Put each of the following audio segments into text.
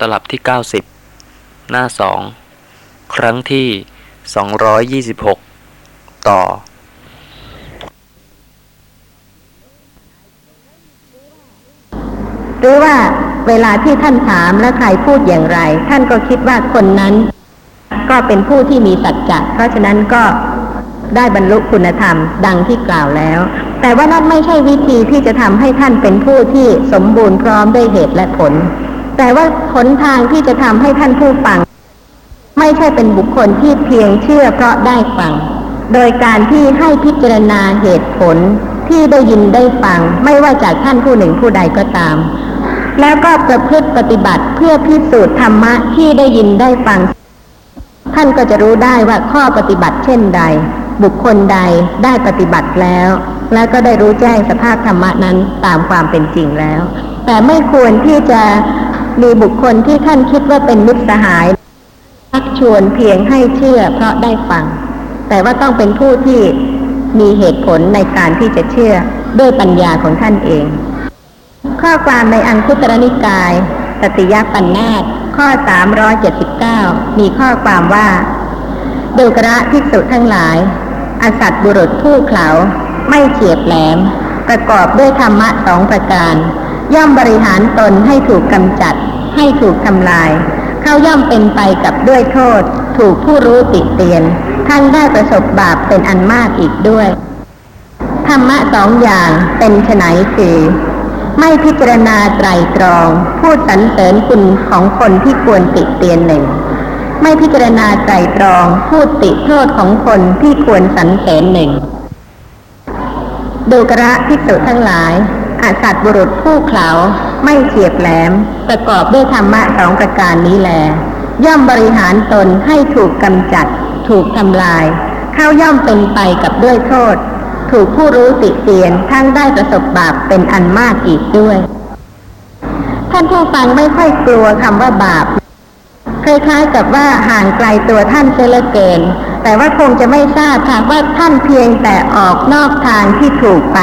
ตลับที่ 90 หน้า 2 ครั้งที่ 226 ต่อ หรือว่าเวลาที่ท่านถามแล้วใครพูดอย่างไร ท่านก็คิดว่าคนนั้น ก็เป็นผู้ที่มีสัจจะเพราะฉะนั้นก็ได้บรรลุคุณธรรมดังที่กล่าวแล้ว แต่ว่านั่นไม่ใช่วิธีที่จะทำให้ท่านเป็นผู้ที่สมบูรณ์พร้อมด้วยเหตุและผล แต่ว่าหนทางที่จะทำให้ท่านผู้ฟัง ไม่ใช่เป็นบุคคลที่เพียงเชื่อเพราะได้ฟัง โดยการที่ให้พิจารณาเหตุผลที่ได้ยินได้ฟัง ไม่ว่าจากท่านผู้หนึ่งผู้ใดก็ตาม แล้วก็ประพฤติปฏิบัติเพื่อพิสูจน์ธรรมะที่ได้ยินได้ฟัง ท่านก็จะรู้ได้ว่าข้อปฏิบัติเช่นใด บุคคลใดได้ปฏิบัติแล้ว แล้วก็ได้รู้แจ้งสภาพธรรมะนั้นตามความเป็นจริงแล้ว แต่ไม่ควรที่จะ มีบุคคลที่ท่านคิดว่าเป็นมิตรสหายชักชวนเพียงให้เชื่อเพราะได้ฟัง แต่ว่าต้องเป็นผู้ที่มีเหตุผลในการที่จะเชื่อด้วยปัญญาของท่านเอง ข้อความในอังคุตรนิกายตติยปัญนาตข้อ 379 มีข้อความว่าดูกระภิกษุทั้งหลายอสัตว์บุรุษผู้เขาไม่เฉียบแหลม ประกอบด้วยธรรมะสองประการ ย่อมบริหารตนให้ถูกกำจัด ให้ถูกทำลาย เขาย่อมเป็นไปกับด้วยโทษ ถูกผู้รู้ติเตียนทั้งได้ประสบบาปเป็นอันมากอีกด้วย ธรรมะสองอย่างเป็นไฉนคือไม่พิจารณาไตรตรอง พูดสรรเสริญคุณของคนที่ควรติเตียนหนึ่ง ไม่พิจารณาไตรตรอง พูดติโทษของคนที่ควรสรรเสริญหนึ่งดูกระภิกษุทั้งหลาย อาสัตว์บุรุษผู้เขาไม่เฉียบแหลม ประกอบด้วยธรรมะสองประการนี้แล ย่อมบริหารตนให้ถูกกำจัด ถูกทำลาย เข้าย่อมเป็นไปกับด้วยโทษ ถูกผู้รู้ติเตียนทั้งได้ประสบบาปเป็นอันมากอีกด้วย ท่านผู้ฟังไม่ค่อยกลัวคำว่าบาป คล้ายๆกับว่าห่างไกลตัวท่านเสียเลเกิน แต่ว่าคงจะไม่ทราบค่ะว่าท่านเพียงแต่ออกนอกทางที่ถูกไป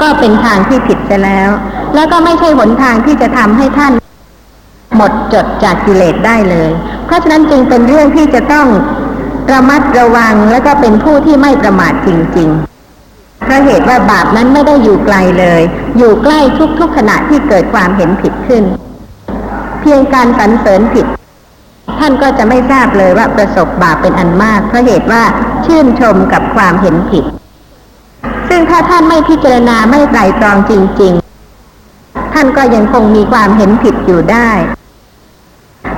ก็เป็นทางที่ผิดไปแล้ว แล้วก็ไม่ใช่หนทางที่จะทำให้ท่าน หมดจดจากกิเลสได้เลย เพราะฉะนั้นจึงเป็นเรื่องที่จะต้องระมัดระวังและก็เป็นผู้ที่ไม่ประมาทจริงๆเพราะเหตุว่าบาปนั้นไม่ได้อยู่ไกลเลย อยู่ใกล้ทุกๆขณะที่เกิดความเห็นผิดขึ้น เพียงการสรรเสริญผิด ท่านก็จะไม่ทราบเลยว่าประสบบาปเป็นอันมาก เพราะเหตุว่าชื่นชมกับความเห็นผิด ซึ่งถ้าท่านไม่พิจารณาไม่ไตรตรองจริง ๆ ท่านก็ยังคงมีความเห็นผิดอยู่ได้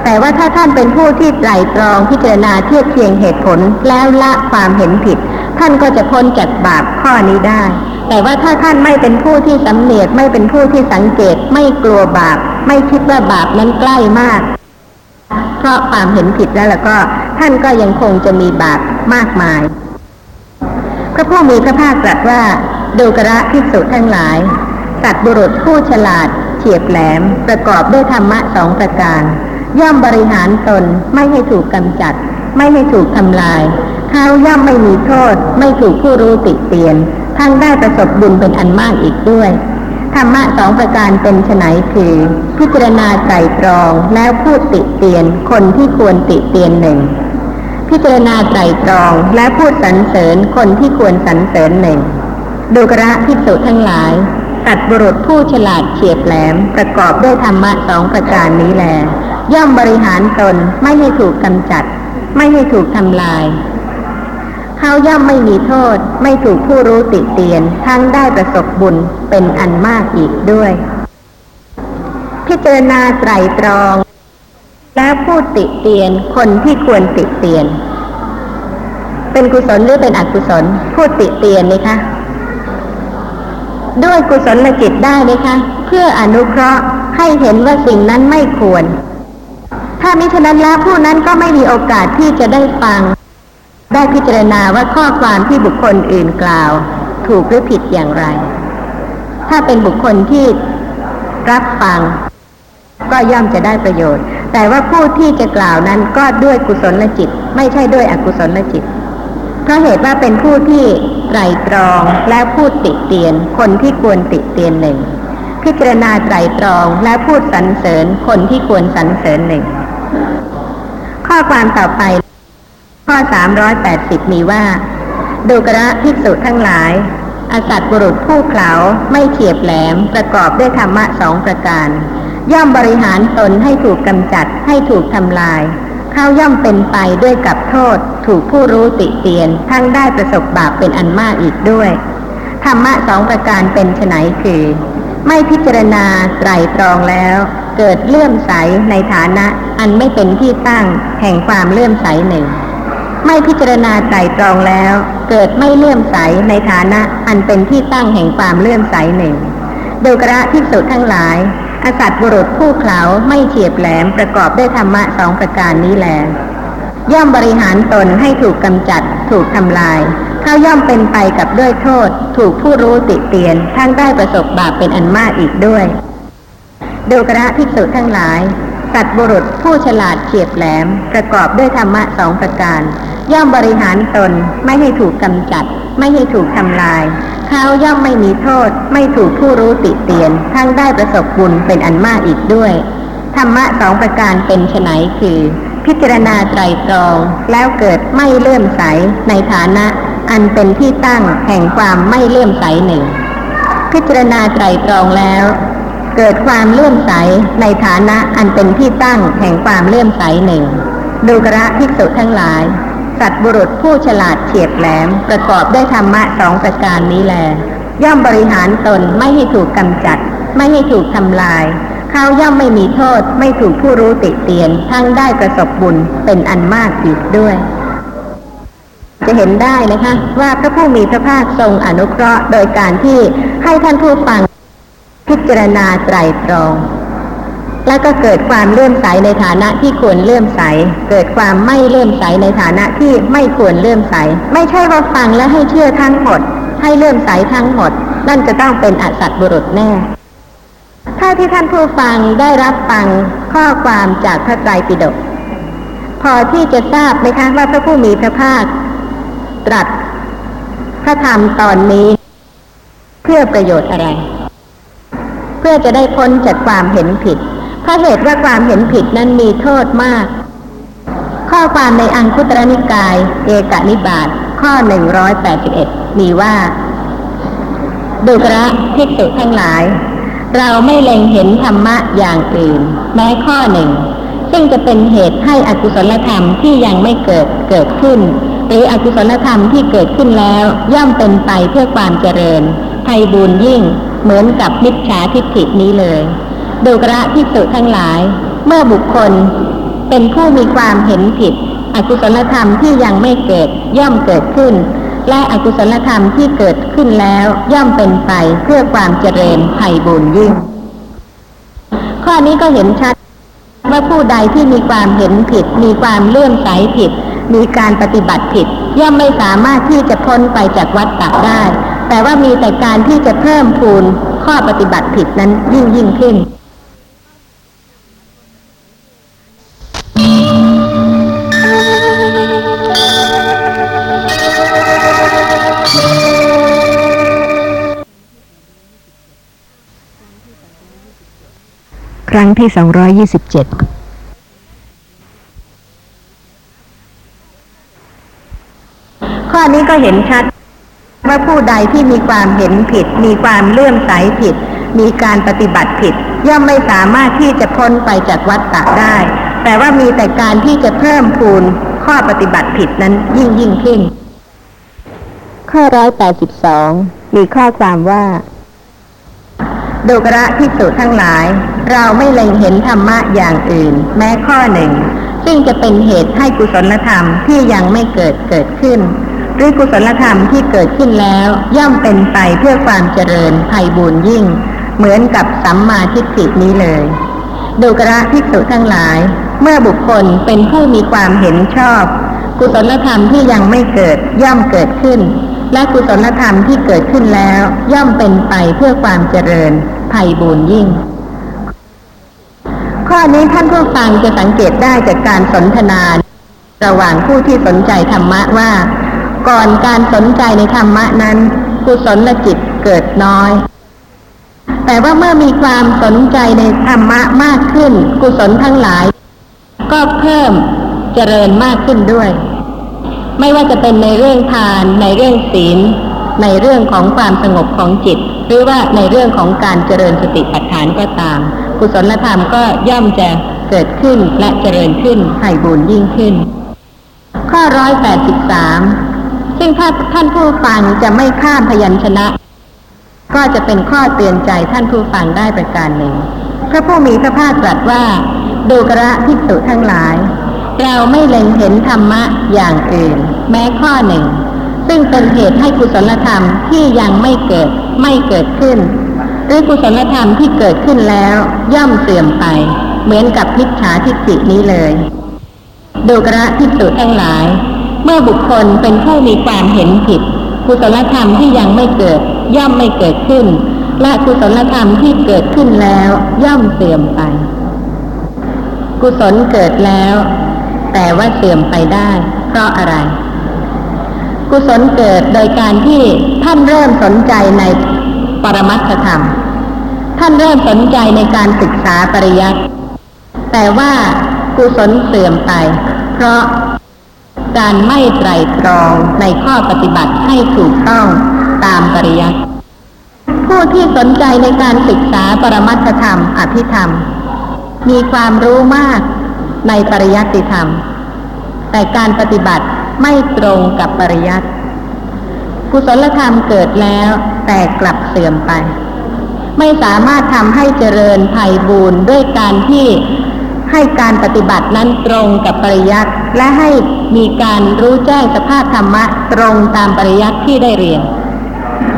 แต่ว่าถ้าท่านเป็นผู้ที่ไตรตรองพิจารณาเทียบเทียงเหตุผลแล้วละความเห็นผิด ท่านก็จะพ้นจากบาปข้อนี้ได้แต่ว่าถ้าท่านไม่เป็นผู้ที่สำเนียกไม่เป็นผู้ที่สังเกต ไม่กลัวบาป ไม่คิดว่าบาปนั้นใกล้มาก เพราะความเห็นผิดแล้วแล้วก็ท่านก็ยังคงจะมีบาปมากมาย พระผู้มีพระภาคตรัสว่าดูกระภิกษุทั้งหลาย สัตว์บุรุษผู้ฉลาด เฉียบแหลม ประกอบด้วยธรรมะสองประการ ย่อมบริหารตนไม่ให้ถูกกำจัด ไม่ให้ถูกทำลาย เขาย่อมไม่มีโทษ ไม่ถูกผู้รู้ติเตียน ทั้งได้ประสบบุญเป็นอันมากอีกด้วย ธรรมะสองประการเป็นไฉนคือ พิจารณาไตรตรองแล้วพูดติเตียนคนที่ควรติเตียนหนึ่ง พิจารณาไตรตรองและพูดสรรเสริญคนที่ควรสรรเสริญหนึ่งดูกระภิกษุทั้งหลาย ตัดบุรุษผู้ฉลาดเฉียบแหลมประกอบด้วยธรรมะสองประการนี้แล ย่อมบริหารตนไม่ให้ถูกกำจัด ไม่ให้ถูกทำลาย เขาย่อมไม่มีโทษ ไม่ถูกผู้รู้ติเตียน ทั้งได้ประสบบุญเป็นอันมากอีกด้วย พิจารณาไตรตรอง แล้วพูดติเตียนคนที่ควรติเตียน เป็นกุศลหรือเป็นอกุศลพูดติเตียนไหมคะด้วยกุศลจิตได้ไหมคะเพื่ออนุเคราะห์ให้เห็นว่าสิ่งนั้นไม่ควร ถ้ามิฉะนั้นแล้วผู้นั้นก็ไม่มีโอกาสที่จะได้ฟัง ได้พิจารณาว่าข้อความที่บุคคลอื่นกล่าว ถูกหรือผิดอย่างไร ถ้าเป็นบุคคลที่รับฟัง ก็ย่อมจะได้ประโยชน์ แต่ว่าผู้ที่จะกล่าวนั้นก็ด้วยกุศลจิต ไม่ใช่ด้วยอกุศลจิตเพราะเหตุว่าเป็นผู้ที่ไตรตรองและพูดติเตียน คนที่ควรติเตียนหนึ่งพิจารณาไตรตรองและพูดสรรเสริญคนที่ควรสรรเสริญหนึ่งข้อความต่อไป ข้อ 380 มีว่า ดูกระภิกษุทั้งหลาย อสัตว์บุรุษผู้เขลาไม่เฉียบแหลมประกอบด้วยธรรมะสองประการ ย่อมบริหารตนให้ถูกกำจัดให้ถูกทำลาย เข้าย่อมเป็นไปด้วยกับโทษ ถูกผู้รู้ติเตียน ทั้งได้ประสบบาปเป็นอันมากอีกด้วย ธรรมะสองประการเป็นไฉนคือ ไม่พิจารณาไตรตรองแล้วเกิดเลื่อมใสในฐานะอันไม่เป็นที่ตั้งแห่งความเลื่อมใสหนึ่ง ไม่พิจารณาไตรตรองแล้ว เกิดไม่เลื่อมใสในฐานะอันเป็นที่ตั้งแห่งความเลื่อมใสหนึ่งดูกระภิกษุทั้งหลายอสัตว์บุรุษผู้เขลาไม่เฉียบแหลมประกอบด้วยธรรมะสองประการนี้แล ย่อมบริหารตนให้ถูกกำจัด ถูกทำลาย เขาย่อมเป็นไปกับด้วยโทษ ถูกผู้รู้ติเตียนทั้งได้ประสบบาปเป็นอันมากอีกด้วยดูกระภิกษุทั้งหลายสัตว์บุรุษผู้ฉลาดเฉียบแหลมประกอบด้วยธรรมะสองประการ ย่อมบริหารตนไม่ให้ถูกกำจัด ไม่ให้ถูกทำลาย เขาย่อมไม่มีโทษ ไม่ถูกผู้รู้ติเตียน ทั้งได้ประสบบุญเป็นอันมากอีกด้วย ธรรมะสองประการเป็นไฉนคือ พิจารณาไตรตรอง แล้วเกิดไม่เลื่อมใสในฐานะ อันเป็นที่ตั้งแห่งความไม่เลื่อมใสหนึ่ง พิจารณาไตรตรองแล้ว เกิดความเลื่อมใสในฐานะอันเป็นที่ตั้งแห่งความเลื่อมใสหนึ่งดูกระภิกษุทั้งหลาย สัตว์บุรุษผู้ฉลาดเฉียบแหลมประกอบด้วยธรรมะสองประการนี้แล ย่อมบริหารตนไม่ให้ถูกกำจัด ไม่ให้ถูกทำลาย เขาย่อมไม่มีโทษ ไม่ถูกผู้รู้ติเตียน ทั้งได้ประสบบุญเป็นอันมากอีกด้วย จะเห็นได้นะคะ ว่าพระผู้มีพระภาคทรงอนุเคราะห์โดยการที่ให้ท่านผู้ฟังพิจารณาไตรตรอง แล้วก็เกิดความเลื่อมใสในฐานะที่ควรเลื่อมใส เกิดความไม่เลื่อมใสในฐานะที่ไม่ควรเลื่อมใส ไม่ใช่ว่าฟังแล้วให้เชื่อทั้งหมด ให้เลื่อมใสทั้งหมด นั่นจะต้องเป็นอสัตว์บุรุษแน่ถ้าที่ท่านผู้ฟังได้รับฟังข้อความจากพระไตรปิฎกพอที่จะทราบไหมคะว่าพระผู้มีพระภาค ตรัส พระธรรมตอนนี้ เพื่อประโยชน์อะไร เพื่อจะได้พ้นจากความเห็นผิด ราะเหตุว่าความเห็นผิดนั้นมีโทษมาก ข้อความในอังคุตรนิกาย เอกนิบาตข้อ181มีว่าดูกระภิกษุทั้งหลาย เราไม่เล็งเห็นธรรมะอย่างอื่น แม้ข้อหนึ่ง ซึ่งจะเป็นเหตุให้อกุศลธรรมที่ยังไม่เกิดเกิดขึ้น หรืออกุศลธรรมที่เกิดขึ้นแล้ว ย่อมเป็นไปเพื่อความเจริญไพบูญยิ่ง เหมือนกับมิจฉาทิฏฐินี้เลย ดูกระภิกษุทั้งหลาย เมื่อบุคคล เป็นผู้มีความเห็นผิด อกุศลธรรมที่ยังไม่เกิดย่อมเกิดขึ้น และอกุศลธรรมที่เกิดขึ้นแล้วย่อมเป็นไปเพื่อความเจริญไพบูญยิ่ง ข้อนี้ก็เห็นชัดว่าผู้ใดที่มีความเห็นผิด มีความเลื่อมใสผิด มีการปฏิบัติผิด ย่อมไม่สามารถที่จะพ้นไปจากวัฏฏะได้ แต่ว่ามีแต่การที่จะเพิ่มพูนข้อปฏิบัติผิดนั้นยิ่งยิ่งขึ้น ครั้งที่สองร้อยยี่สิบเจ็ดข้อนี้ก็เห็นชัด ว่าผู้ใดที่มีความเห็นผิด มีความเลื่อมใสผิด มีการปฏิบัติผิด ย่อมไม่สามารถที่จะพ้นไปจากวัฏฏะได้ แต่ว่ามีแต่การที่จะเพิ่มพูนข้อปฏิบัติผิดนั้นยิ่งยิ่งขึ้น ข้อร้อยแปดสิบสองมีข้อความว่าดูกระพิสุทั้งหลาย เราไม่เล็งเห็นธรรมะอย่างอื่น แม้ข้อหนึ่ง ซึ่งจะเป็นเหตุให้กุศลธรรมที่ยังไม่เกิดเกิดขึ้น หรือกุศลธรรมที่เกิดขึ้นแล้ว ย่อมเป็นไปเพื่อความเจริญไพบูญยิ่ง เหมือนกับสัมมาทิฏฐินี้เลยดูกระภิกษุทั้งหลาย เมื่อบุคคลเป็นผู้มีความเห็นชอบ กุศลธรรมที่ยังไม่เกิดย่อมเกิดขึ้น และกุศลธรรมที่เกิดขึ้นแล้ว ย่อมเป็นไปเพื่อความเจริญไพบูญยิ่ง ข้อนี้ท่านผู้ฟังจะสังเกตได้จากการสนทนา ระหว่างผู้ที่สนใจธรรมะว่า ก่อนการสนใจในธรรมะนั้นกุศลจิตเกิดน้อย แต่ว่าเมื่อมีความสนใจในธรรมะมากขึ้น กุศลทั้งหลาย ก็เพิ่มเจริญมากขึ้นด้วย ไม่ว่าจะเป็นในเรื่องทานในเรื่องศีล ในเรื่องของความสงบของจิต หรือว่าในเรื่องของการเจริญสติปัฏฐานก็ตาม กุศลธรรมก็ย่อมจะเกิดขึ้นและเจริญขึ้นไผ่บุญยิ่งขึ้น ข้อร้อยแปดสิบสามซึ่งถ้าท่านผู้ฟังจะไม่ข้ามพยัญชนะ ก็จะเป็นข้อเตือนใจท่านผู้ฟังได้ประการหนึ่งพระผู้มีพระภาคตรัสว่าดูกระภิกษุทั้งหลาย เราไม่เล็งเห็นธรรมะอย่างอื่น แม้ข้อหนึ่ง ซึ่งเป็นเหตุให้กุศลธรรมที่ยังไม่เกิดไม่เกิดขึ้น หรือกุศลธรรมที่เกิดขึ้นแล้วย่อมเสื่อมไป เหมือนกับมิจฉาทิฏฐินี้เลยดูกระภิกษุทั้งหลาย เมื่อบุคคลเป็นผู้มีความเห็นผิด กุศลธรรมที่ยังไม่เกิด ย่อมไม่เกิดขึ้น และกุศลธรรมที่เกิดขึ้นแล้ว ย่อมเสื่อมไป กุศลเกิดแล้ว แต่ว่าเสื่อมไปได้ เพราะอะไร กุศลเกิดโดยการที่ท่านเริ่มสนใจในปรมัตถธรรม ท่านเริ่มสนใจในการศึกษาปริยัติแต่ว่ากุศลเสื่อมไป เพราะการไม่ไตรตรองในข้อปฏิบัติให้ถูกต้องตามปริยัติผู้ที่สนใจในการศึกษาปรมัตถธรรม อภิธรรม มีความรู้มากในปริยัติธรรม แต่การปฏิบัติ ไม่ตรงกับปริยัติกุศลธรรมเกิดแล้วแต่กลับเสื่อมไป ไม่สามารถทำให้เจริญภัยบูรณ์ด้วยการที่ให้การปฏิบัตินั้นตรงกับปริยัติและให้มีการรู้แจ้งสภาพธรรมะตรงตามปริยัติที่ได้เรียน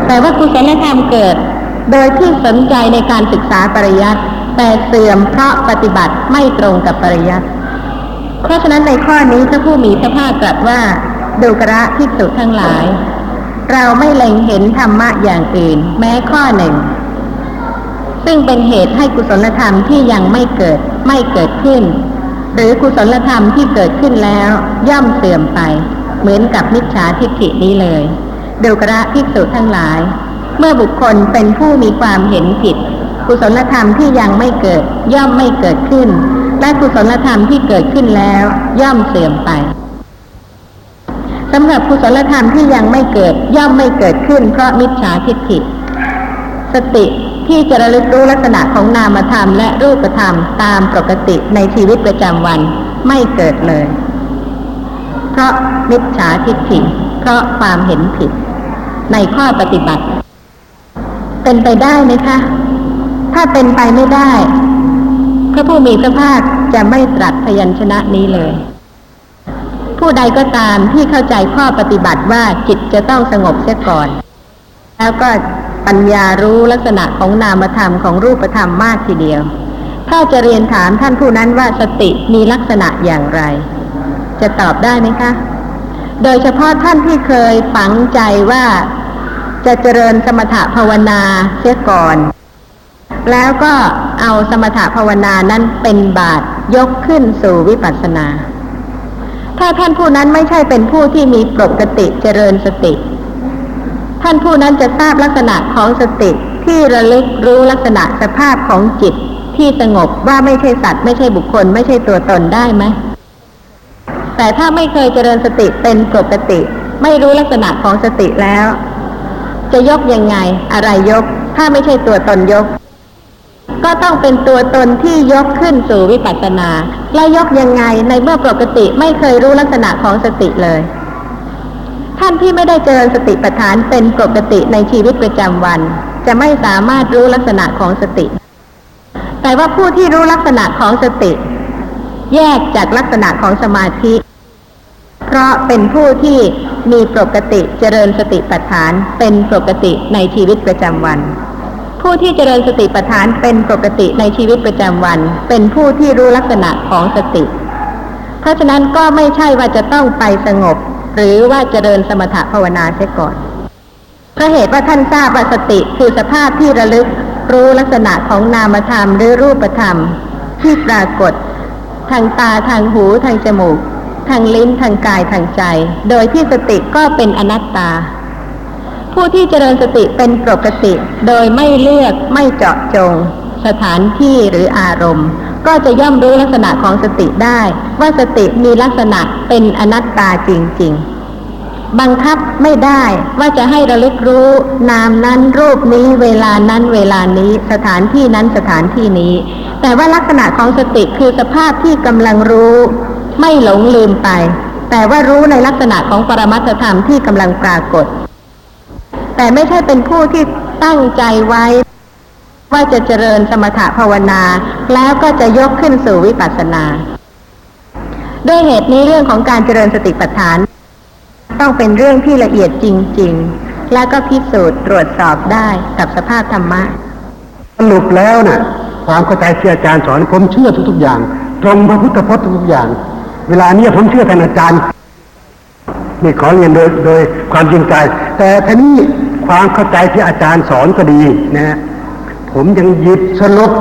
แต่ว่ากุศลธรรมเกิด โดยที่สนใจในการศึกษาปริยัติแต่เสื่อมเพราะปฏิบัติไม่ตรงกับปริยัติ เพราะฉะนั้นในข้อนี้พระผู้มีพระภาคตรัสว่าดูกระภิกษุทั้งหลาย เราไม่เล็งเห็นธรรมะอย่างอื่น แม้ข้อหนึ่ง ซึ่งเป็นเหตุให้กุศลธรรมที่ยังไม่เกิดไม่เกิดขึ้น หรือกุศลธรรมที่เกิดขึ้นแล้ว ย่อมเสื่อมไป เหมือนกับมิจฉาทิฏฐินี้เลยดูกระภิกษุทั้งหลาย เมื่อบุคคลเป็นผู้มีความเห็นผิด กุศลธรรมที่ยังไม่เกิดย่อมไม่เกิดขึ้น และกุศลธรรมที่เกิดขึ้นแล้ว ย่อมเสื่อมไปสำหรับกุศลธรรมที่ยังไม่เกิด ย่อมไม่เกิดขึ้น เพราะมิจฉาทิฏฐิสติที่จะระลึกรู้ลักษณะของนามธรรมและรูปธรรมตามปกติในชีวิตประจำวันไม่เกิดเลย เพราะมิจฉาทิฏฐิเพราะความเห็นผิด ในข้อปฏิบัติ เป็นไปได้ไหมคะ ถ้าเป็นไปไม่ได้ พระผู้มีพระภาคจะไม่ตรัสพยัญชนะนี้เลย ผู้ใดก็ตามที่เข้าใจข้อปฏิบัติว่าจิตจะต้องสงบเสียก่อน แล้วก็ปัญญารู้ลักษณะของนามธรรมของรูปธรรมมากทีเดียว ถ้าจะเรียนถามท่านผู้นั้นว่าสติมีลักษณะอย่างไร จะตอบได้ไหมคะ โดยเฉพาะท่านที่เคยฝังใจว่าจะเจริญสมถะภาวนาเสียก่อน แล้วก็ เอาสมถะภาวนานั้นเป็นบาตรยกขึ้นสู่วิปัสสนา ถ้าท่านผู้นั้นไม่ใช่เป็นผู้ที่มีปกติเจริญสติ ท่านผู้นั้นจะทราบลักษณะของสติที่ระลึกรู้ลักษณะสภาพของจิตที่สงบว่าไม่ใช่สัตว์ไม่ใช่บุคคล ไม่ใช่ตัวตนได้ไหมแต่ถ้าไม่เคยเจริญสติเป็นปกติ ไม่รู้ลักษณะของสติแล้ว จะยกยังไงอะไรยก ถ้าไม่ใช่ตัวตนยก ก็ต้องเป็นตัวตนที่ยกขึ้นสู่วิปัสสนา และยกยังไงในเมื่อปกติไม่เคยรู้ลักษณะของสติเลย ท่านที่ไม่ได้เจริญสติปัฏฐานเป็นปกติในชีวิตประจำวัน จะไม่สามารถรู้ลักษณะของสติ แต่ว่าผู้ที่รู้ลักษณะของสติ แยกจากลักษณะของสมาธิ เพราะเป็นผู้ที่มีปกติเจริญสติปัฏฐานเป็นปกติในชีวิตประจำวัน ผู้ที่เจริญสติปัฏฐานเป็นปกติในชีวิตประจำวัน เป็นผู้ที่รู้ลักษณะของสติ เพราะฉะนั้นก็ไม่ใช่ว่าจะต้องไปสงบ หรือว่าเจริญสมถะภาวนาเสียก่อนเพราะเหตุว่าท่านทราบว่าสติคือสภาพที่ระลึกรู้ลักษณะของนามธรรมหรือรูปธรรม ที่ปรากฏ ทางตาทางหูทางจมูก ทางลิ้นทางกายทางใจ โดยที่สติก็เป็นอนัตตา ผู้ที่เจริญสติเป็นปกติ โดยไม่เลือกไม่เจาะจง สถานที่หรืออารมณ์ ก็จะย่อมรู้ลักษณะของสติได้ ว่าสติมีลักษณะเป็นอนัตตาจริง ๆ บังคับไม่ได้ว่าจะให้ระลึกรู้ นามนั้นรูปนี้เวลานั้นเวลานี้ สถานที่นั้นสถานที่นี้ แต่ว่าลักษณะของสติคือสภาพที่กำลังรู้ ไม่หลงลืมไป แต่ว่ารู้ในลักษณะของปรมัตถธรรมที่กำลังปรากฏ แต่ไม่ใช่เป็นผู้ที่ตั้งใจไว้ ว่าจะเจริญสมถภาวนา แล้วก็จะยกขึ้นสู่วิปัสสนา ด้วยเหตุนี้เรื่องของการเจริญสติปัฏฐาน ต้องเป็นเรื่องที่ละเอียดจริง ๆ และก็พิสูจน์ตรวจสอบได้กับสภาพธรรมะสรุปแล้วน่ะ ความเข้าใจที่อาจารย์สอนผมเชื่อทุกๆอย่าง ตรงพระพุทธพจน์ทุกๆอย่าง เวลาเนี้ยผมเชื่อท่านอาจารย์ นี่ขอเรียนโดยโดยความจริงใจ แต่ทีนี้ความเข้าใจที่อาจารย์สอนก็ดีนะผมยังหยิบสรุป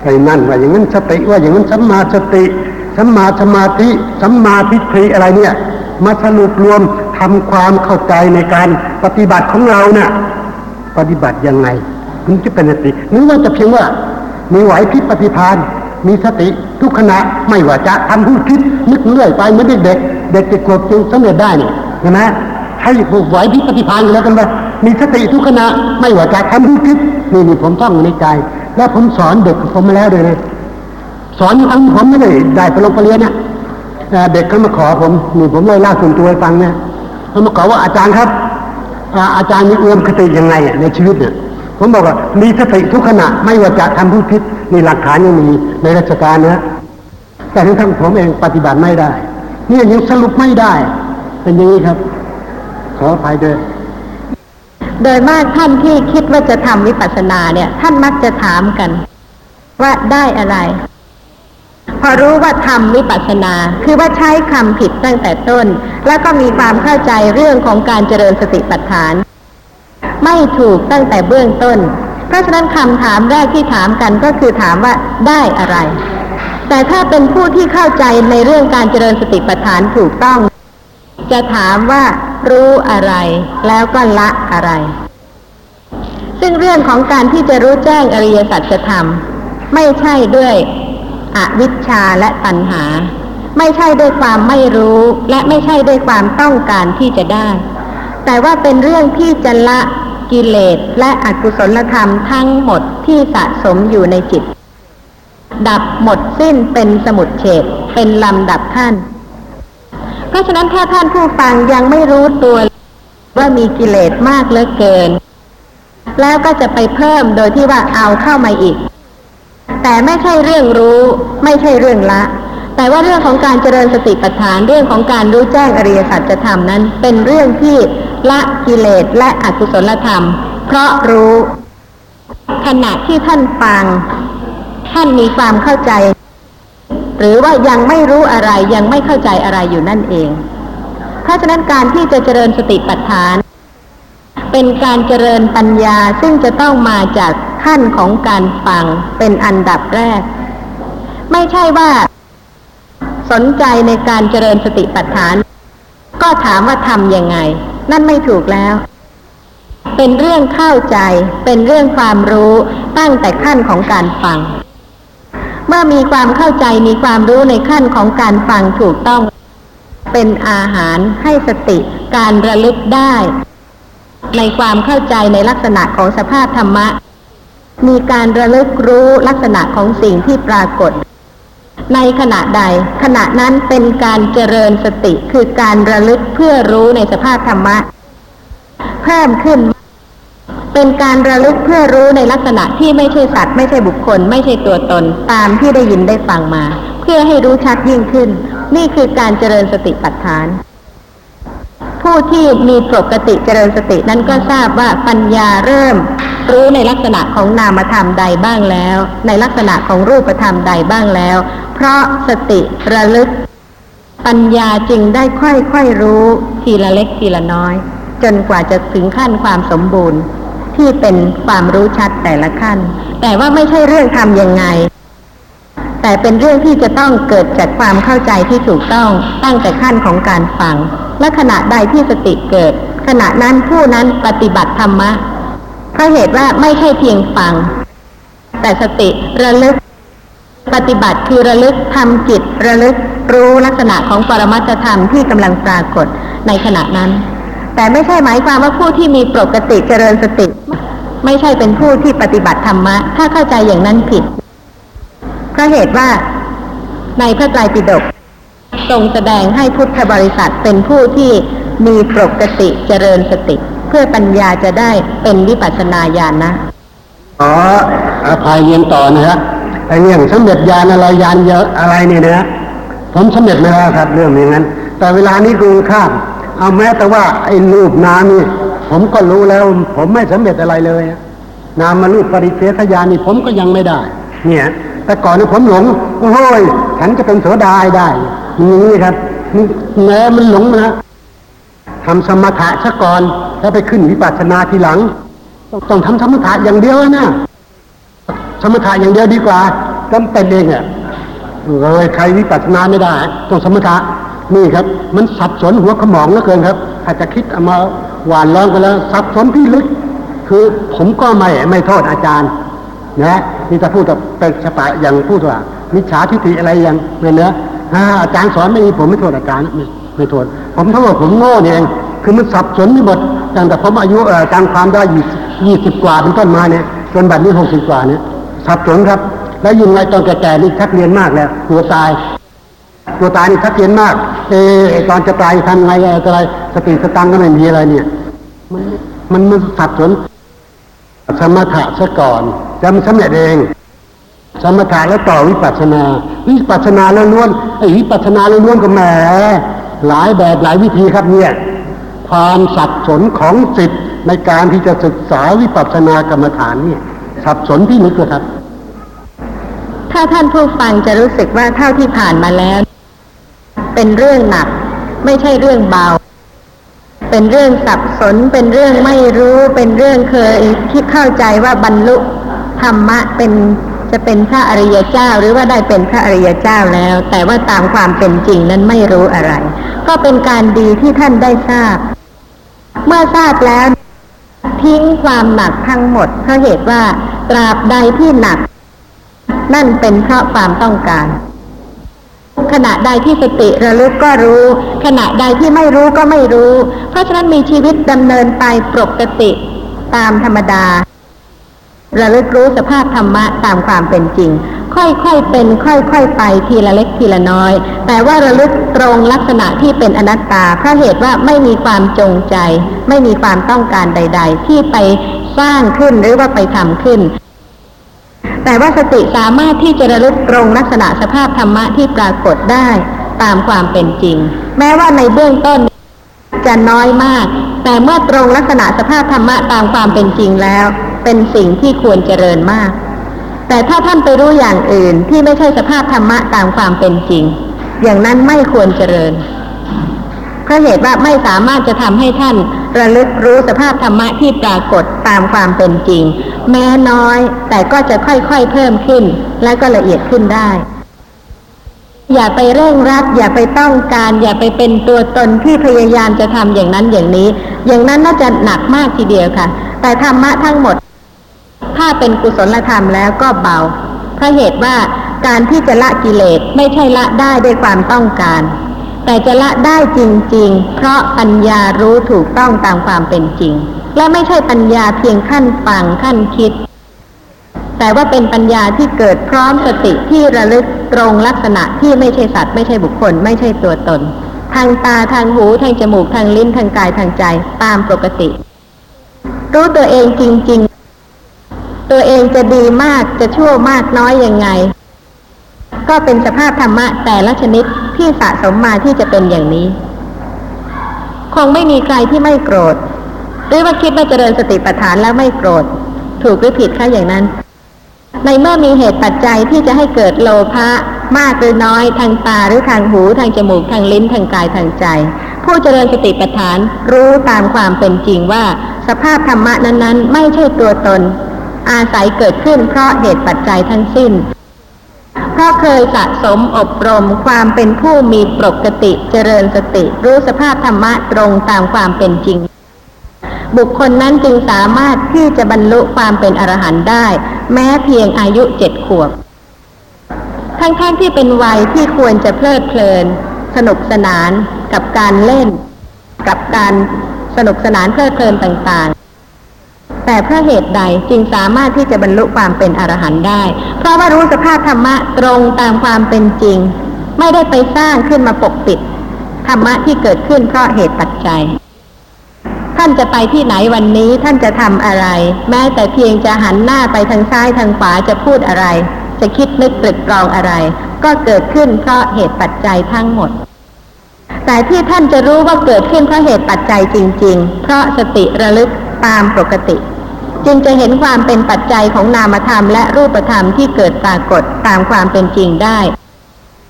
ไปนั่นว่าอย่างนั้นสติว่าอย่างนั้นสัมมาสติสัมมาสมาธิสัมมาทิฏฐิอะไรเนี่ย มาสรุปรวมทำความเข้าใจในการปฏิบัติของเราเนี่ยปฏิบัติยังไงถึงจะเป็นสติหรือว่าจะเพียงว่ามีไหวพริบปฏิภาณ มีสติทุกขณะไม่ว่าจะทำพูดคิดนึกเรื่อยไปเหมือนเด็กเด็กจะกดจึงสำเร็จได้เนี่ยใช่ไหมให้ไหวพิปฏิภาณกันแล้วกันไปมีสติทุกขณะไม่ว่าจะทำพูดคิดนี่นี่ผมท่องในใจ แล้วผมสอนเด็กผมมาแล้วด้วยนะสอนทั้งผมไม่ได้ได้ไปลงปเรียนเนี่ยเด็กเขามาขอผมนี่ผมเลยเล่าส่วนตัวให้ฟังเนี่ยเขามาขอว่าอาจารย์ครับอาจารย์มีเอุดมคติยังไงในชีวิตเนี่ย ผมบอกว่ามีสติทุกขณะไม่ว่าจะทำพูดคิดนี่หลักฐานยังมีในราชการนะแต่ทั้งทั้งผมเองปฏิบัติไม่ได้ นี่ยยังสรุปไม่ได้ เป็นอย่างนี้ครับ ขออภัยด้วยโดยมากท่านที่คิดว่าจะทำวิปัสสนาเนี่ย ท่านมักจะถามกัน ว่าได้อะไร พอรู้ว่าทำวิปัสสนา คือว่าใช้คำผิดตั้งแต่ต้น แล้วก็มีความเข้าใจเรื่องของการเจริญสติปัฏฐาน ไม่ถูกตั้งแต่เบื้องต้น เพราะฉะนั้นคำถามแรกที่ถามกันก็คือถามว่าได้อะไร แต่ถ้าเป็นผู้ที่เข้าใจในเรื่องการเจริญสติปัฏฐานถูกต้อง จะถามว่ารู้อะไร แล้วก็ละอะไร ซึ่งเรื่องของการที่จะรู้แจ้งอริยสัจธรรม ไม่ใช่ด้วยอวิชชาและตัณหา ไม่ใช่ด้วยความไม่รู้และไม่ใช่ด้วยความต้องการที่จะได้ แต่ว่าเป็นเรื่องที่จะละ กิเลสและอกุศลธรรมทั้งหมดที่สะสมอยู่ในจิต ดับหมดสิ้นเป็นสมุดเฉดเป็นลำดับขั้น เพราะฉะนั้นถ้าท่านผู้ฟังยังไม่รู้ตัวว่ามีกิเลสมากเหลือเกิน แล้วก็จะไปเพิ่มโดยที่ว่าเอาเข้ามาอีก แต่ไม่ใช่เรื่องรู้ ไม่ใช่เรื่องละ แต่ว่าเรื่องของการเจริญสติปัฏฐานเรื่องของการรู้แจ้งอริยสัจธรรมนั้น เป็นเรื่องที่ละกิเลสและอกุศลธรรม เพราะรู้ ขณะที่ท่านฟัง ท่านมีความเข้าใจ หรือว่ายังไม่รู้อะไรยังไม่เข้าใจอะไรอยู่นั่นเอง เพราะฉะนั้นการที่จะเจริญสติปัฏฐาน เป็นการเจริญปัญญาซึ่งจะต้องมาจากขั้นของการฟังเป็นอันดับแรก ไม่ใช่ว่า สนใจในการเจริญสติปัฏฐาน ก็ถามว่าทำยังไง นั่นไม่ถูกแล้ว เป็นเรื่องเข้าใจ เป็นเรื่องความรู้ตั้งแต่ขั้นของการฟัง เมื่อมีความเข้าใจมีความรู้ในขั้นของการฟังถูกต้อง เป็นอาหารให้สติการระลึกได้ ในความเข้าใจในลักษณะของสภาพธรรมะ มีการระลึกรู้ลักษณะของสิ่งที่ปรากฏ ในขณะใด ขณะนั้นเป็นการเจริญสติคือการระลึกเพื่อรู้ในสภาพธรรมะ เพิ่มขึ้น เป็นการระลึกเพื่อรู้ในลักษณะที่ไม่ใช่สัตว์ ไม่ใช่บุคคล ไม่ใช่ตัวตน ตามที่ได้ยินได้ฟังมา เพื่อให้รู้ชัดยิ่งขึ้น นี่คือการเจริญสติปัฏฐาน ผู้ที่มีปกติเจริญสตินั้นก็ทราบว่าปัญญาเริ่ม รู้ในลักษณะของนามธรรมใดบ้างแล้ว ในลักษณะของรูปธรรมใดบ้างแล้ว เพราะสติระลึก ปัญญาจึงได้ค่อยๆรู้ทีละเล็กทีละน้อย จนกว่าจะถึงขั้นความสมบูรณ์ ที่เป็นความรู้ชัดแต่ละขั้น แต่ว่าไม่ใช่เรื่องทำยังไง แต่เป็นเรื่องที่จะต้องเกิดจากความเข้าใจที่ถูกต้องตั้งแต่ขั้นของการฟัง และขณะใดที่สติเกิด ขณะนั้นผู้นั้นปฏิบัติธรรมะเพราะเหตุว่าไม่ใช่เพียงฟัง แต่สติระลึก ปฏิบัติคือระลึกทำจิตระลึกรู้ลักษณะของปรมัตธรรมที่กำลังปรากฏในขณะนั้น แต่ไม่ใช่หมายความว่าผู้ที่มีปกติเจริญสติ ไม่ใช่เป็นผู้ที่ปฏิบัติธรรมะ ถ้าเข้าใจอย่างนั้นผิด เพราะเหตุว่าในพระไตรปิฎกทรงแสดงให้พุทธบริษัทเป็นผู้ที่มีปกติเจริญสติ เพื่อปัญญาจะได้เป็นวิปัสสนาญาณนะขออภัยเรียนต่อนะฮะไอ้เรื่องสำเร็จยานอะไรยานเยอะอะไรนี่นะฮะผมสำเร็จมาแล้วครับ เรื่องอย่างนั้น แต่เวลานี้กูข้ามเอาแม้แต่ว่าไอ้รูปนามนี่ผมก็รู้แล้ว ผมไม่สำเร็จอะไรเลยอะนามมารูปปริเฉทญาณนี่ผมก็ยังไม่ได้ เนี่ย แต่ก่อนนี่ผมหลงโอ้ยฉันจะเป็นโสดาได้อย่างนี้ครับนี่แม้มันหลงนะทำสมถะซะก่อนแล้วไปขึ้นวิปัสสนาทีหลัง ต้องทำสมถะอย่างเดียวนะสมถะอย่างเดียวดีกว่าจำเป็นเองอะเลยใครวิปัสสนาไม่ได้ ต้องสมถะนี่ครับ มันสับสนหัวขมองเหลือเกินครับ อาจจะคิดเอามาหวานล้อมกันแล้ว สับสนที่ลึก คือผมก็ไม่ไม่โทษอาจารย์นะนี่จะพูดกับเป็นฉปะอย่างพูดว่ามิจฉาทิฏฐิอะไรอย่างเนี่ยนะอาอาจารย์สอนไม่ดีผมไม่โทษอาจารย์ไม่ไม่โทษผมโทษผมโง่นี่เองคือมันสับสนไม่หมดตั้งแต่ผมอายุเอ่อจำความได้ยี่ยี่สิบกว่าเป็นต้นมาเนี่ยจนบัดนี้หกสิบกว่าเนี่ยสับสนครับ แล้วยิ่งไงตอนแก่ๆนี่ชักเรียนมากแล้วตัวตาย ตัวตายนี่ชักเรียนมาก เออตอนจะตายทำไงอะไรสติสตังค์ก็ไม่มีอะไรเนี่ย มันมันมันสับสน สมถะซะก่อนจำสำเร็จเอง สมถะแล้วต่อวิปัสนา วิปัสนาแล้วล้วนไอ้วิปัสนาแล้วล้วนก็แหมหลายแบบหลายวิธีครับเนี่ย ความสับสนของสิทธิ์ในการที่จะศึกษาวิปัสสนากรรมฐานเนี่ย สับสนที่ลึกเลยครับ ถ้าท่านผู้ฟังจะรู้สึกว่าเท่าที่ผ่านมาแล้ว เป็นเรื่องหนัก ไม่ใช่เรื่องเบา เป็นเรื่องสับสน เป็นเรื่องไม่รู้ เป็นเรื่องเคยคิดเข้าใจว่าบรรลุธรรมะเป็นจะเป็นพระอริยเจ้า หรือว่าได้เป็นพระอริยเจ้าแล้ว แต่ว่าตามความเป็นจริงนั้นไม่รู้อะไร ก็เป็นการดีที่ท่านได้ทราบ เมื่อทราบแล้ว ทิ้งความหนักทั้งหมดเพราะเหตุว่าตราบใดที่หนัก นั่นเป็นเพราะความต้องการ ขณะใดที่สติระลึกก็รู้ ขณะใดที่ไม่รู้ก็ไม่รู้ เพราะฉะนั้นมีชีวิตดำเนินไปปกติตามธรรมดา ระลึกรู้สภาพธรรมะตามความเป็นจริง ค่อยๆเป็น ค่อยๆไปทีละเล็กทีละน้อย แต่ว่าระลึกตรงลักษณะที่เป็นอนัตตาเพราะเหตุว่าไม่มีความจงใจ ไม่มีความต้องการใด ๆ ที่ไปสร้างขึ้นหรือว่าไปทำขึ้น แต่ว่าสติสามารถที่จะระลึกตรงลักษณะสภาพธรรมะที่ปรากฏได้ตามความเป็นจริง แม้ว่าในเบื้องต้นจะน้อยมาก แต่เมื่อตรงลักษณะสภาพธรรมะตามความเป็นจริงแล้ว เป็นสิ่งที่ควรเจริญมาก แต่ถ้าท่านไปรู้อย่างอื่นที่ไม่ใช่สภาพธรรมะตามความเป็นจริง อย่างนั้นไม่ควรเจริญ เพราะเหตุว่าไม่สามารถจะทำให้ท่านระลึกรู้สภาพธรรมะที่ปรากฏตามความเป็นจริง แม้น้อยแต่ก็จะค่อยๆเพิ่มขึ้น และก็ละเอียดขึ้นได้ อย่าไปเร่งรัดอย่าไปต้องการ อย่าไปเป็นตัวตนที่พยายามจะทำอย่างนั้นอย่างนี้ อย่างนั้นน่าจะหนักมากทีเดียวค่ะ แต่ธรรมะทั้งหมด ถ้าเป็นกุศลธรรมแล้วก็เบาเพราะเหตุว่าการที่จะละกิเลสไม่ใช่ละได้ด้วยความต้องการ แต่จะละได้จริง ๆ เพราะปัญญารู้ถูกต้องตามความเป็นจริง และไม่ใช่ปัญญาเพียงขั้นฟังขั้นคิด แต่ว่าเป็นปัญญาที่เกิดพร้อมสติที่ระลึกตรงลักษณะที่ไม่ใช่สัตว์ ไม่ใช่บุคคล ไม่ใช่ตัวตน ทางตาทางหูทางจมูกทางลิ้นทางกายทางใจตามปกติ รู้ตัวเองจริง ๆ ตัวเองจะดีมากจะชั่วมากน้อยยังไง ก็เป็นสภาพธรรมะแต่ละชนิด ที่สะสมมาที่จะเป็นอย่างนี้ คงไม่มีใครที่ไม่โกรธ หรือว่าคิดว่าเจริญสติปัฏฐานแล้วไม่โกรธ ถูกหรือผิดคะอย่างนั้น ในเมื่อมีเหตุปัจจัยที่จะให้เกิดโลภะมากหรือน้อยทางตาหรือทางหูทางจมูกทางลิ้นทางกายทางใจ ผู้เจริญสติปัฏฐานรู้ตามความเป็นจริงว่า สภาพธรรมะนั้นๆ ไม่ใช่ตัวตน อาศัยเกิดขึ้นเพราะเหตุปัจจัยทั้งสิ้น เพราะเคยสะสมอบรมความเป็นผู้มีปกติเจริญสติ รู้สภาพธรรมะตรงตามความเป็นจริง บุคคลนั้นจึงสามารถที่จะบรรลุความเป็นอรหันต์ได้ แม้เพียงอายุเจ็ดขวบ ทั้งๆทที่เป็นวัยที่ควรจะเพลิดเพลิน สนุกสนานกับการเล่น กับการสนุกสนานเพลิดเพลินต่างๆ แต่เพราะเหตุใดจึงสามารถที่จะบรรลุความเป็นอรหันต์ได้ เพราะว่ารู้สภาพธรรมะตรงตามความเป็นจริง ไม่ได้ไปสร้างขึ้นมาปกปิด ธรรมะที่เกิดขึ้นเพราะเหตุปัจจัย ท่านจะไปที่ไหนวันนี้ท่านจะทำอะไร แม้แต่เพียงจะหันหน้าไปทางซ้ายทางขวาจะพูดอะไร จะคิดนึกตรึกตรองอะไร ก็เกิดขึ้นเพราะเหตุปัจจัยทั้งหมดแต่ที่ท่านจะรู้ว่าเกิดขึ้นเพราะเหตุปัจจัยจริง ๆ เพราะสติระลึกตามปกติ จึงจะเห็นความเป็นปัจจัยของนามธรรมและรูปธรรมที่เกิดปรากฏตามความเป็นจริงได้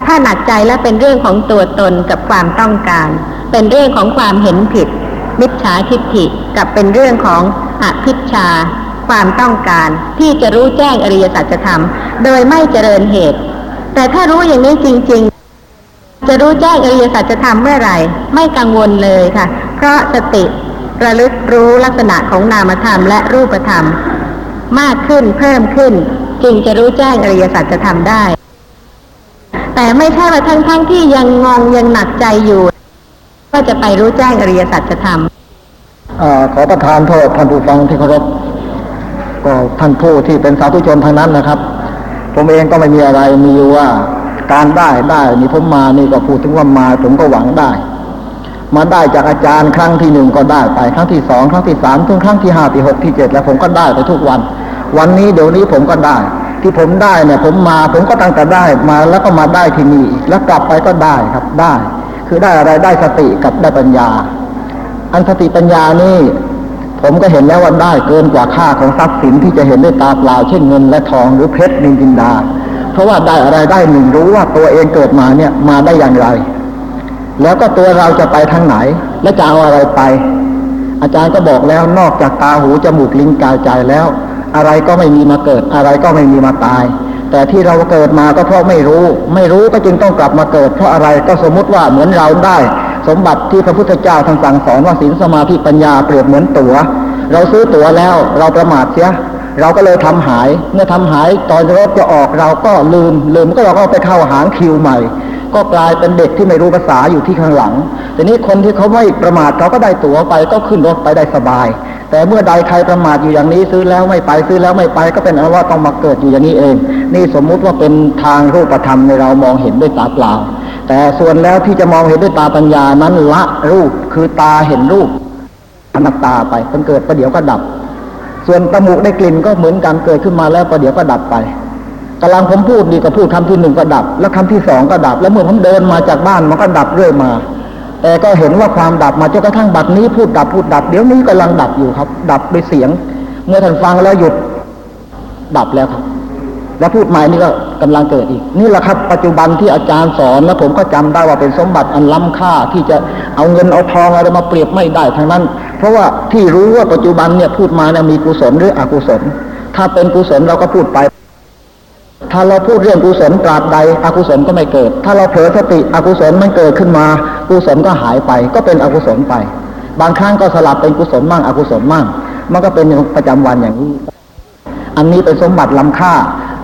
ถ้าหนักใจและเป็นเรื่องของตัวตนกับความต้องการ เป็นเรื่องของความเห็นผิด มิจฉาทิฏฐิกับเป็นเรื่องของอภิชา ความต้องการที่จะรู้แจ้งอริยสัจธรรม โดยไม่เจริญเหตุ แต่ถ้ารู้อย่างนี้จริง ๆ จะรู้แจ้งอริยสัจธรรมเมื่อไหร่ ไม่กังวลเลยค่ะ เพราะสติ ระลึกรู้ลักษณะของนามธรรมและรูปธรรม มากขึ้นเพิ่มขึ้น จึงจะรู้แจ้งอริยสัจธรรมได้ แต่ไม่ใช่ว่าทั้งๆทที่ยังงงยังหนักใจอยู่ ก็จะไปรู้แจ้งอริยสัจธรรมอขอประทานโทษท่านผู้ฟังที่เคารพก็ท่านผู้ที่เป็นสาธุชนทางนั้นนะครับ ผมเองก็ไม่มีอะไรมีอยู่ว่าการได้ได้นี่ผมมานี่ก็พูดถึงว่ามาผมก็หวังได้ มาได้จากอาจารย์ครั้งที่หนึ่งก็ได้ไปครั้งที่สองครั้งที่สามถึงครั้งที่ห้าที่หกที่เจ็ดแล้วผมก็ได้ไปทุกวัน วันนี้เดี๋ยวนี้ผมก็ได้ ที่ผมได้เนี่ย ผมมาผมก็ตั้งแต่ได้มาแล้วก็มาได้ที่นี่แล้วกลับไปก็ได้ครับได้ คือได้อะไรได้สติกับได้ปัญญา อันสติปัญญานี่ผมก็เห็นแล้วว่าได้เกินกว่าค่าของทรัพย์สินที่จะเห็นด้วยตาเปล่าเช่นเงินและทองหรือเพชรนินจินดา เพราะว่าได้อะไรได้หนึ่งรู้ว่าตัวเองเกิดมาเนี่ยมาได้อย่างไร แล้วก็ตัวเราจะไปทางไหน และจะเอาอะไรไป อาจารย์ก็บอกแล้วนอกจากตาหูจมูกลิ้นกายใจแล้ว อะไรก็ไม่มีมาเกิด อะไรก็ไม่มีมาตาย แต่ที่เราเกิดมาก็เพราะไม่รู้ ไม่รู้ก็จึงต้องกลับมาเกิด เพราะอะไรก็สมมุติว่าเหมือนเราได้ สมบัติที่พระพุทธเจ้าท่านสั่งสอนว่าศีลสมาธิปัญญาเปรียบเหมือนตัว๋ว เราซื้อตั๋วแล้วเราประมาทเสียเราก็เลยทำหาย เมื่อทำหายตอนรถจะออกเราก็ลืมลืมก็เราก็ไปเข้าหางคิวใหม่ ก็กลายเป็นเด็กที่ไม่รู้ภาษาอยู่ที่ข้างหลัง แต่นี้คนที่เขาไม่ประมาทเขาก็ได้ตั๋วไปก็ขึ้นรถไปได้สบาย แต่เมื่อใดใครประมาทอยู่อย่างนี้ซื้อแล้วไม่ไปซื้อแล้วไม่ไปก็เป็นอันว่าต้องมาเกิดอยู่อย่างนี้เอง นี่สมมุติว่าเป็นทางรูปธรรมในเรามองเห็นด้วยตาเปล่า แต่ส่วนแล้วที่จะมองเห็นด้วยตาปัญญานั้นละรูปคือตาเห็นรูปอนัตตาไปมันเกิดประเดี๋ยวก็ดับ ส่วนตมูกได้กลิ่นก็เหมือนกันเกิดขึ้นมาแล้วประเดี๋ยวก็ดับไป กำลังผมพูดดีก็พูดคำที่หนึ่งก็ดับ แล้วคำที่สองก็ดับ แล้วเมื่อผมเดินมาจากบ้านมันก็ดับเรื่อยมา แต่ก็เห็นว่าความดับมาจนกระทั่งบัดนี้พูดดับพูดดับ เดี๋ยวนี้กำลังดับอยู่ครับ ดับด้วยเสียง เมื่อท่านฟังแล้วหยุดดับแล้วครับ แล้วพูดใหม่นี่ก็กำลังเกิดอีก นี่แหละครับ ปัจจุบันที่อาจารย์สอนแล้วผมก็จำได้ว่าเป็นสมบัติอันล้ำค่าที่จะเอาเงินเอาทองอะไรมาเปรียบไม่ได้ทั้งนั้น เพราะว่าที่รู้ว่าปัจจุบันเนี่ยพูดมาเนี่ยมีกุศลหรืออกุศล ถ้าเป็นกุศลเราก็พูดไป ถ้าเราพูดเรื่องกุศลตราบใดอกุศลก็ไม่เกิด ถ้าเราเผลอสติอกุศลมันเกิดขึ้นมา กุศลก็หายไป ก็เป็นอกุศลไป บางครั้งก็สลับเป็นกุศลมั่งอกุศลมั่ง มันก็เป็นประจำวันอย่างนี้ อันนี้เป็นสมบัติล้ำค่า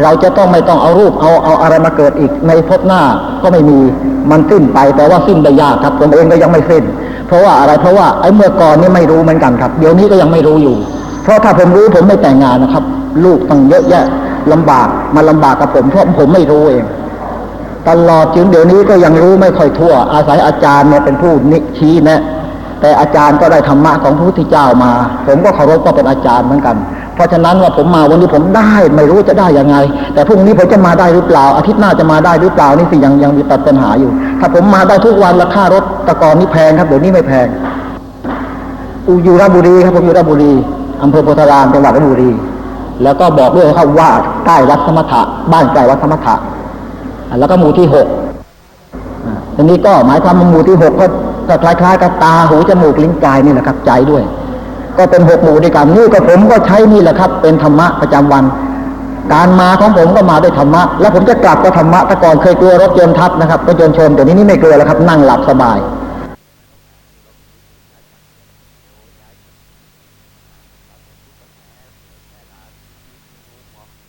เราจะต้องไม่ต้องเอารูปเอาเอาอะไรมาเกิดอีกในภพหน้าก็ไม่มีมันสิ้นไปแต่ว่าสิ้นได้ยากครับผมเองก็ยังไม่สิ้น เพราะว่าอะไรเพราะว่าไอ้เมื่อก่อนนี่ไม่รู้เหมือนกันครับ เดี๋ยวนี้ก็ยังไม่รู้อยู่ เพราะถ้าผมรู้ผมไม่แต่งงานนะครับ ลูกต้องเยอะแยะ ลำบากมาลำบากกับผมเพราะผมไม่รู้เอง ตลอดจนเดี๋ยวนี้ก็ยังรู้ไม่ค่อยทั่ว อาศัยอาจารย์เนี่ยเป็นผู้นิชี้นะ แต่อาจารย์ก็ได้ธรรมะของพระพุทธเจ้ามา ผมก็เคารพก็เป็นอาจารย์เหมือนกัน เพราะฉะนั้นว่าผมมาวันนี้ผมได้ไม่รู้จะได้ยังไง แต่พรุ่งนี้ผมจะมาได้หรือเปล่า อาทิตย์หน้าจะมาได้หรือเปล่านี่สิยังยังมีตัดปัญหาอยู่ ถ้าผมมาได้ทุกวันราคารถตะกอนนี่แพงครับเดี๋ยวนี้ไม่แพงอูอยู่ราชบุรีครับผมอยู่ราชบุรีอำเภอโพธารามจังหวัดราชบุรี แล้วก็บอกด้วยนะครับว่าใกล้วัดสมถะ บ้านใกล้วัดสมถะอ่าแล้วก็หมู่ที่หกอ่าทีนี้ก็หมายความว่าหมู่ที่หกก็คล้ายๆกับตาหูจมูกลิ้นกายนี่แหละครับ ใจด้วย ก็เป็นหกหมู่ด้วยกันนี่ก็ผมก็ใช้นี่แหละครับ เป็นธรรมะประจำวัน การมาของผมก็มาด้วยธรรมะ แล้วผมจะกลับก็ธรรมะแต่ก่อนเคยกลัวรถยนต์ทับนะครับรถยนต์ชนแต่นี้นี่ไม่กลัวแล้วครับ นั่งหลับสบาย